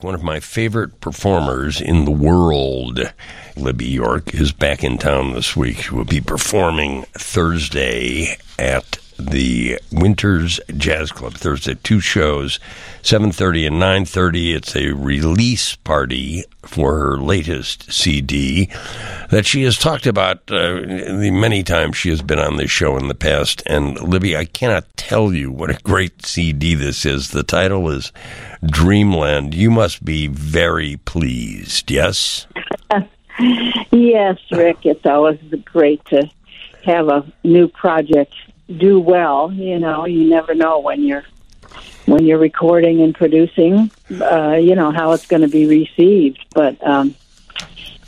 One of my favorite performers in the world, Libby York, is back in town this week. She will be performing Thursday at the Winters Jazz Club. Thursday, two shows, 7.30 and 9.30. It's a release party for her latest CD that she has talked about uh, many times she has been on this show in the past. And Libby, I cannot tell you what a great CD this is. The title is Dreamland. You must be very pleased, yes? yes, Rick. It's always great to have a new project do well. You know, you never know when you're when you're recording and producing, uh, you know how it's going to be received. But um,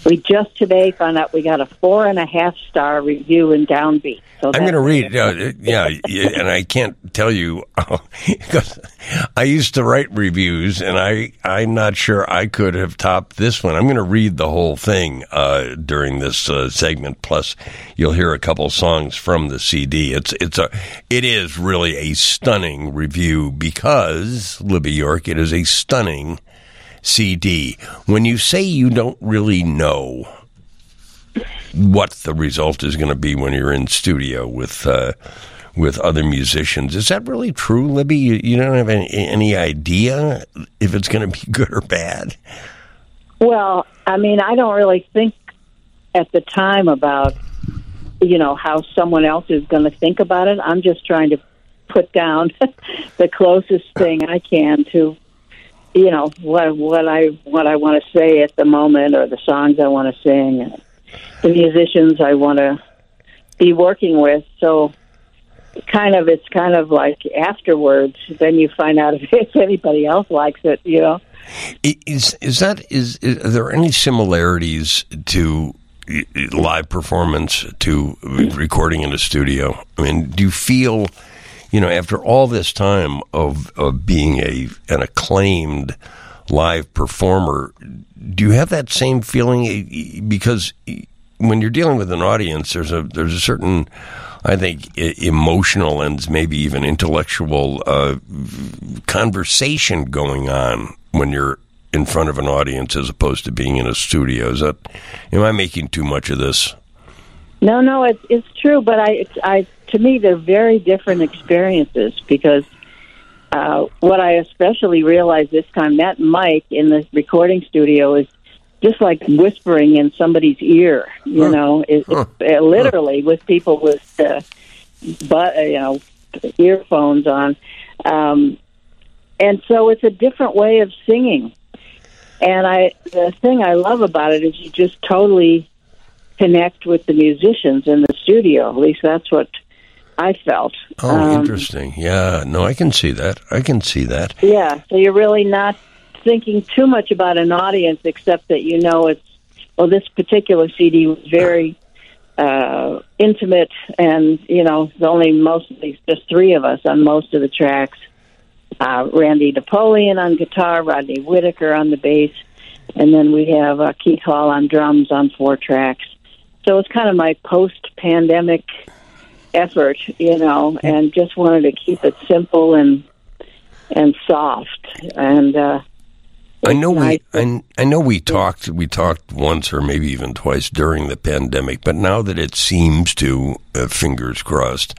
we just today found out we got a four and a half star review in Downbeat. So I'm going to read, uh, yeah, and I can't tell you because I used to write reviews, and I I'm not sure I could have topped this one. I'm going to read the whole thing uh, during this uh, segment. Plus, you'll hear a couple songs from the CD. It's it's a it is really a stunning review because Libby York. It is a stunning CD. When you say you don't really know what the result is going to be when you're in studio with uh, with other musicians. Is that really true, Libby? You, you don't have any, any idea if it's going to be good or bad. Well, I mean, I don't really think at the time about you know how someone else is going to think about it. I'm just trying to put down the closest thing I can to you know what what I what I want to say at the moment or the songs I want to sing the musicians I want to be working with. So kind of it's kind of like afterwards then you find out if, if anybody else likes it, you know. Is is that is, is are there any similarities to live performance to recording in a studio? I mean, do you feel you know, after all this time of, of being a an acclaimed live performer, do you have that same feeling? Because when you're dealing with an audience, there's a there's a certain, I think, emotional and maybe even intellectual uh, conversation going on when you're in front of an audience as opposed to being in a studio. Is that am I making too much of this? No, no, it's it's true, but I I to me they're very different experiences because uh, what I especially realized this time that mic in the recording studio is just like whispering in somebody's ear, you huh. know, it, huh. it, literally with people with, uh, but uh, you know, earphones on, um, and so it's a different way of singing. And I, the thing I love about it is you just totally connect with the musicians in the studio. At least that's what I felt. Oh, um, interesting. Yeah, no, I can see that. I can see that. Yeah, so you're really not thinking too much about an audience, except that you know it's well. This particular CD was very uh, intimate, and you know, only mostly just three of us on most of the tracks. Uh, Randy Napoleon on guitar, Rodney Whitaker on the bass, and then we have uh, Keith Hall on drums on four tracks. So it's kind of my post-pandemic effort, you know, and just wanted to keep it simple and and soft and uh I know we I, I know we talked we talked once or maybe even twice during the pandemic, but now that it seems to uh, fingers crossed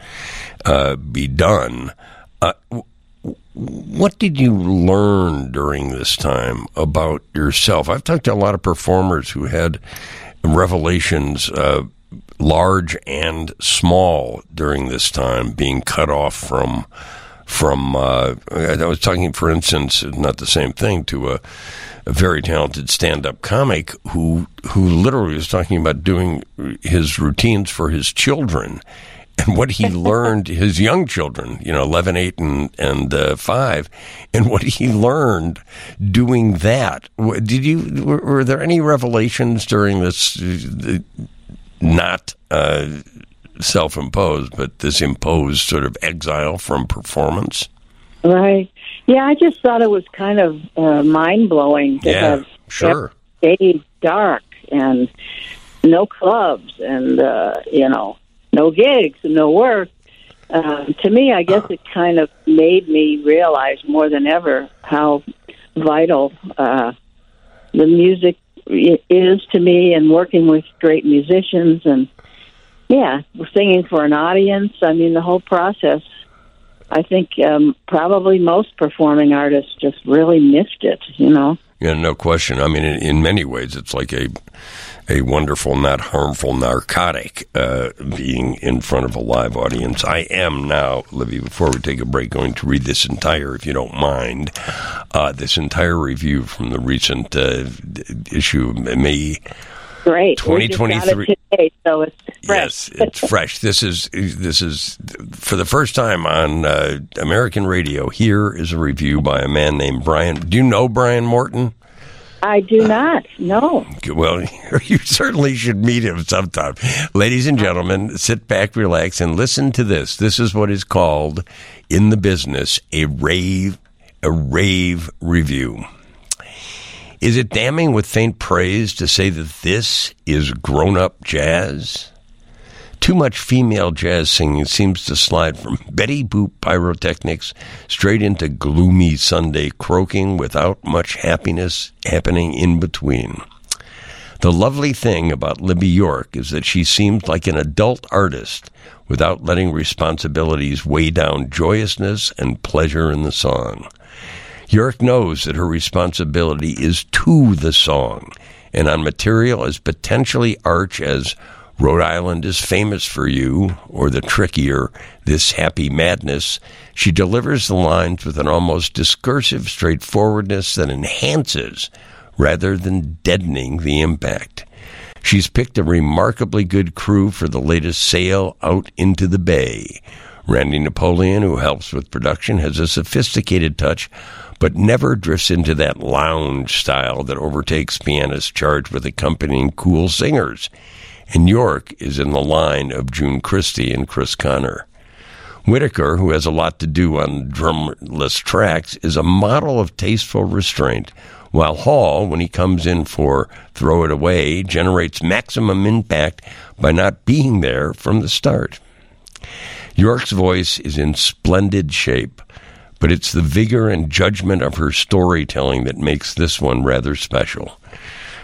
uh, be done, uh, what did you learn during this time about yourself? I've talked to a lot of performers who had revelations, uh, large and small, during this time, being cut off from from. Uh, I was talking, for instance, not the same thing to a, a very talented stand-up comic who who literally was talking about doing his routines for his children what he learned his young children you know 11 8 and and uh, 5 and what he learned doing that did you were, were there any revelations during this uh, not uh, self imposed, but this imposed sort of exile from performance. Right. Yeah, I just thought it was kind of uh, mind blowing to yeah, have sure. stayed dark and no clubs and uh, you know no gigs no work. Um, to me, I guess it kind of made me realize more than ever how vital uh, the music is to me, and working with great musicians, and yeah, singing for an audience. I mean, the whole process. I think um, probably most performing artists just really missed it. You know. Yeah, no question. I mean, in, in many ways, it's like a a wonderful, not harmful narcotic uh, being in front of a live audience. I am now, Libby, before we take a break, going to read this entire, if you don't mind, uh, this entire review from the recent uh, issue of May. Great. 2023. Today, so it's fresh. Yes, it's fresh. This is this is for the first time on uh, American radio. Here is a review by a man named Brian. Do you know Brian Morton? I do not. No. Well, you certainly should meet him sometime. Ladies and gentlemen, sit back, relax, and listen to this. This is what is called in the business a rave, a rave review. Is it damning with faint praise to say that this is grown up jazz? Too much female jazz singing seems to slide from Betty Boop pyrotechnics straight into gloomy Sunday croaking without much happiness happening in between. The lovely thing about Libby York is that she seems like an adult artist without letting responsibilities weigh down joyousness and pleasure in the song. York knows that her responsibility is to the song and on material as potentially arch as Rhode Island is famous for you, or the trickier This Happy Madness, she delivers the lines with an almost discursive straightforwardness that enhances rather than deadening the impact. She's picked a remarkably good crew for the latest sail out into the bay. Randy Napoleon, who helps with production, has a sophisticated touch, but never drifts into that lounge style that overtakes pianists charged with accompanying cool singers and York is in the line of June Christy and Chris Connor. Whitaker, who has a lot to do on drumless tracks, is a model of tasteful restraint, while Hall, when he comes in for Throw It Away, generates maximum impact by not being there from the start. York's voice is in splendid shape, but it's the vigor and judgment of her storytelling that makes this one rather special.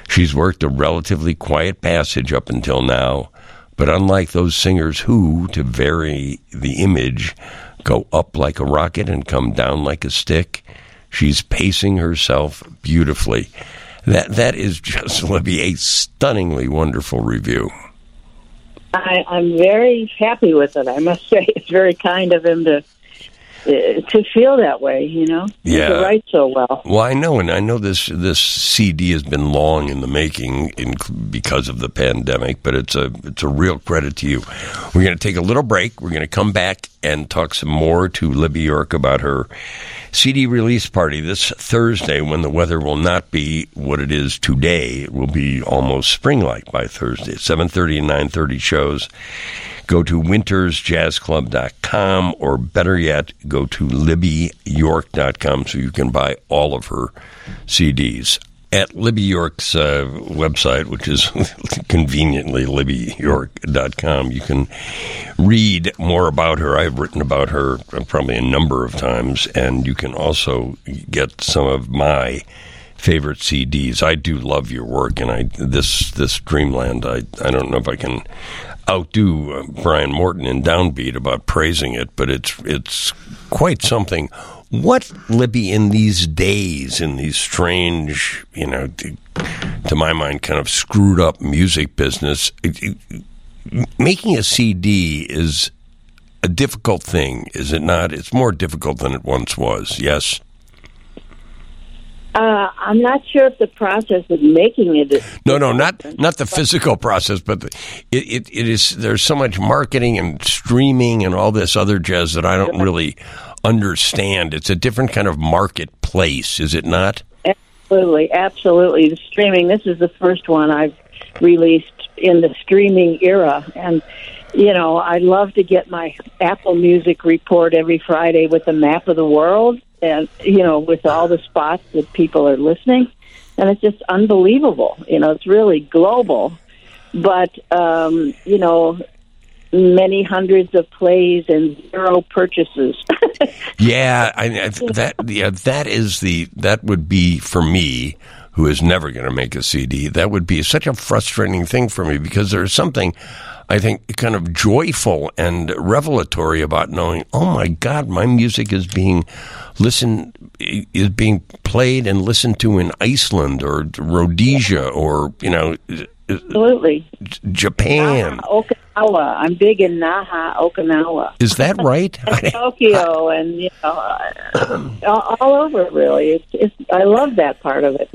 She's worked a relatively quiet passage up until now, but unlike those singers who, to vary the image, go up like a rocket and come down like a stick, she's pacing herself beautifully. That that is just Libby a stunningly wonderful review. I, I'm very happy with it. I must say, it's very kind of him to Eh, to feel that way, you know. Yeah, to write so well. Well, I know, and I know this this CD has been long in the making in, because of the pandemic, but it's a it's a real credit to you. We're going to take a little break. We're going to come back and talk some more to Libby York about her CD release party this Thursday when the weather will not be what it is today. It will be almost spring-like by Thursday. 7:30 and 9:30 shows go to wintersjazzclub.com or better yet, go to libbyyork.com so you can buy all of her CDs. At Libby York's uh, website, which is conveniently libbyyork.com, you can read more about her. I've written about her probably a number of times, and you can also get some of my favorite CDs. I do love your work, and I this this Dreamland. I I don't know if I can outdo uh, Brian Morton in Downbeat about praising it, but it's it's quite something. What Libby in these days, in these strange, you know, to, my mind, kind of screwed up music business, making a CD is a difficult thing, is it not? It's more difficult than it once was. Yes. Uh, I'm not sure if the process of making it. Is no, no, not not the physical process, but the, it, it, it is. There's so much marketing and streaming and all this other jazz that I don't really understand. It's a different kind of marketplace, is it not? Absolutely, absolutely. The streaming. This is the first one I've released in the streaming era, and you know, I love to get my Apple Music report every Friday with a map of the world and you know with all the spots that people are listening and it's just unbelievable you know it's really global but um you know many hundreds of plays and zero purchases. yeah, I, that yeah, that is the that would be for me who is never going to make a CD. That would be such a frustrating thing for me because there's something I think kind of joyful and revelatory about knowing, oh my God, my music is being listened is being played and listened to in Iceland or Rhodesia or you know absolutely Japan. Naha, Okinawa. I'm big in Naha, Okinawa. Is that right? and Tokyo and you know all, all over really. It's, it's I love that part of it.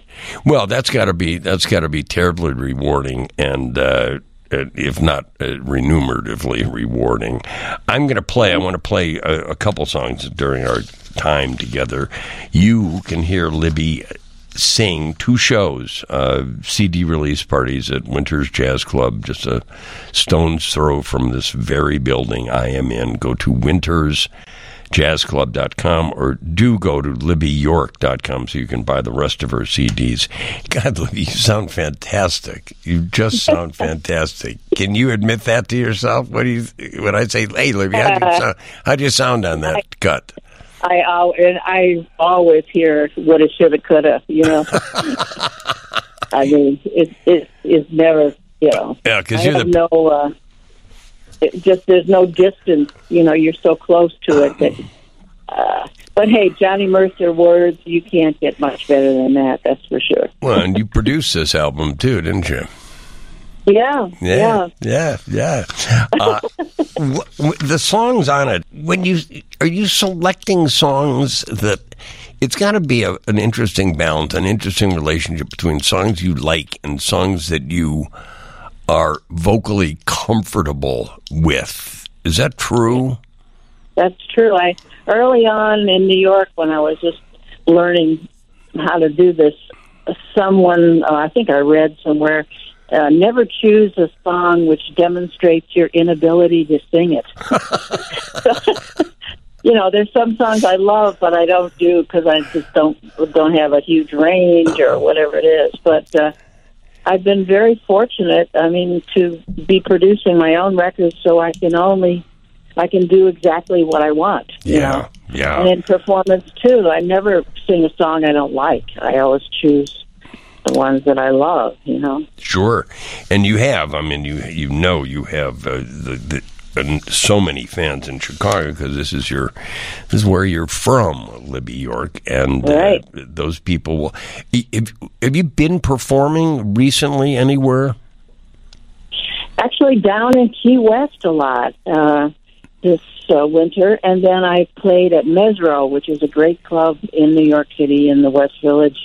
Well, that's got to be that's got to be terribly rewarding and. Uh, if not uh, remuneratively rewarding. I'm going to play. I want to play a, a, couple songs during our time together. You can hear Libby sing two shows, uh, CD release parties at Winters Jazz Club, just a stone's throw from this very building I am in. Go to Winters jazzclub.com or do go to libbyyork.com so you can buy the rest of her CDs. God, Libby, you sound fantastic. You just sound fantastic. Can you admit that to yourself? What do you, when I say, hey, Libby, how do you sound, how do you sound on that cut? I and I always hear what it shoulda, coulda. You know, I mean, it it is never. You know, yeah, because you're the no. Uh, it just there's no distance. You know, you're so close to it that. Uh, but hey, Johnny Mercer words, you can't get much better than that. That's for sure. well, and you produced this album too, didn't you? Yeah, yeah, yeah, yeah. Uh, w- w- the songs on it. When you are you selecting songs that it's got to be a, an interesting balance, an interesting relationship between songs you like and songs that you are vocally comfortable with. Is that true? That's true. I early on in New York when I was just learning how to do this, someone uh, I think I read somewhere uh, never choose a song which demonstrates your inability to sing it. so, you know, there's some songs I love, but I don't do because I just don't don't have a huge range or whatever it is. But uh, I've been very fortunate. I mean, to be producing my own records, so I can only I can do exactly what I want. Yeah, know? yeah. And in performance too, I never sing a song I don't like. I always choose the ones that I love, you know. Sure, and you have. I mean, you you know you have uh, the, the and so many fans in Chicago because this is your this is where you're from, Libby York, and uh, right. uh, those people will. Have, have you been performing recently anywhere? Actually, down in Key West a lot uh, this uh, winter, and then I played at Mezzrow, which is a great club in New York City in the West Village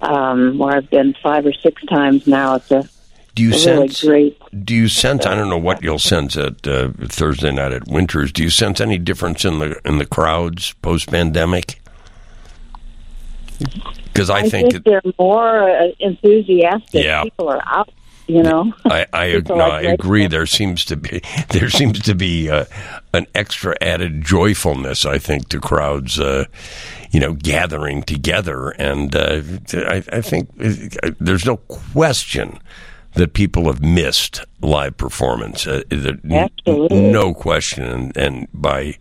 um, where I've been five or six times now. It's a do you really sense? Great. Do you sense? I don't know what you'll sense at uh, Thursday night at Winters. Do you sense any difference in the in the crowds post pandemic? Because I, I, think, think it, they're more uh, enthusiastic. Yeah. People are out. You know, I I, no, I agree. There seems to be there seems to be uh, an extra added joyfulness. I think to crowds. Uh, you know, gathering together. And uh, I, I, think uh, there's no question that people have missed live performance. Uh, Absolutely. No question. And, and by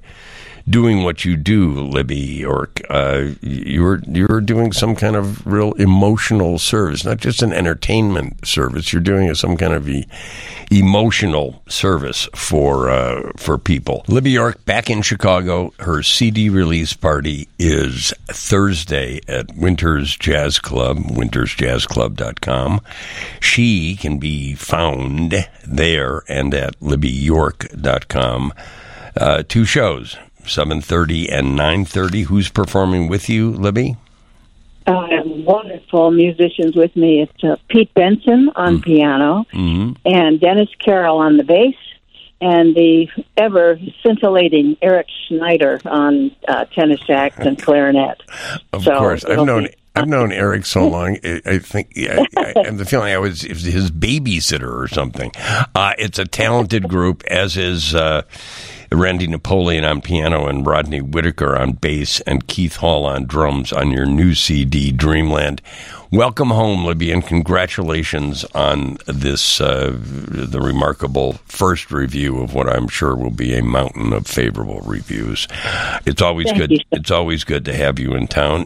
doing what you do, Libby, or uh, you're you're doing some kind of real emotional service, not just an entertainment service. You're doing some kind of e- emotional service for uh, for people. Libby York back in Chicago. Her CD release party is Thursday at Winters Jazz Club, wintersjazzclub.com. She can be found there and at libbyyork.com. Uh, two shows 7.30 and 9.30. Who's performing with you, Libby? Uh, wonderful musicians with me. It's uh, Pete Benson on mm. piano mm-hmm. and Dennis Carroll on the bass and the ever scintillating Eric Schneider on uh, tenor sax and clarinet. Of so course. I've known... I've known Eric so long. I think yeah, I have the feeling I was his babysitter or something. Uh, it's a talented group, as is uh, Randy Napoleon on piano and Rodney Whitaker on bass and Keith Hall on drums on your new CD, Dreamland. Welcome home, Libby, and congratulations on this uh, the remarkable first review of what I'm sure will be a mountain of favorable reviews. It's always Thank good. you. It's always good to have you in town,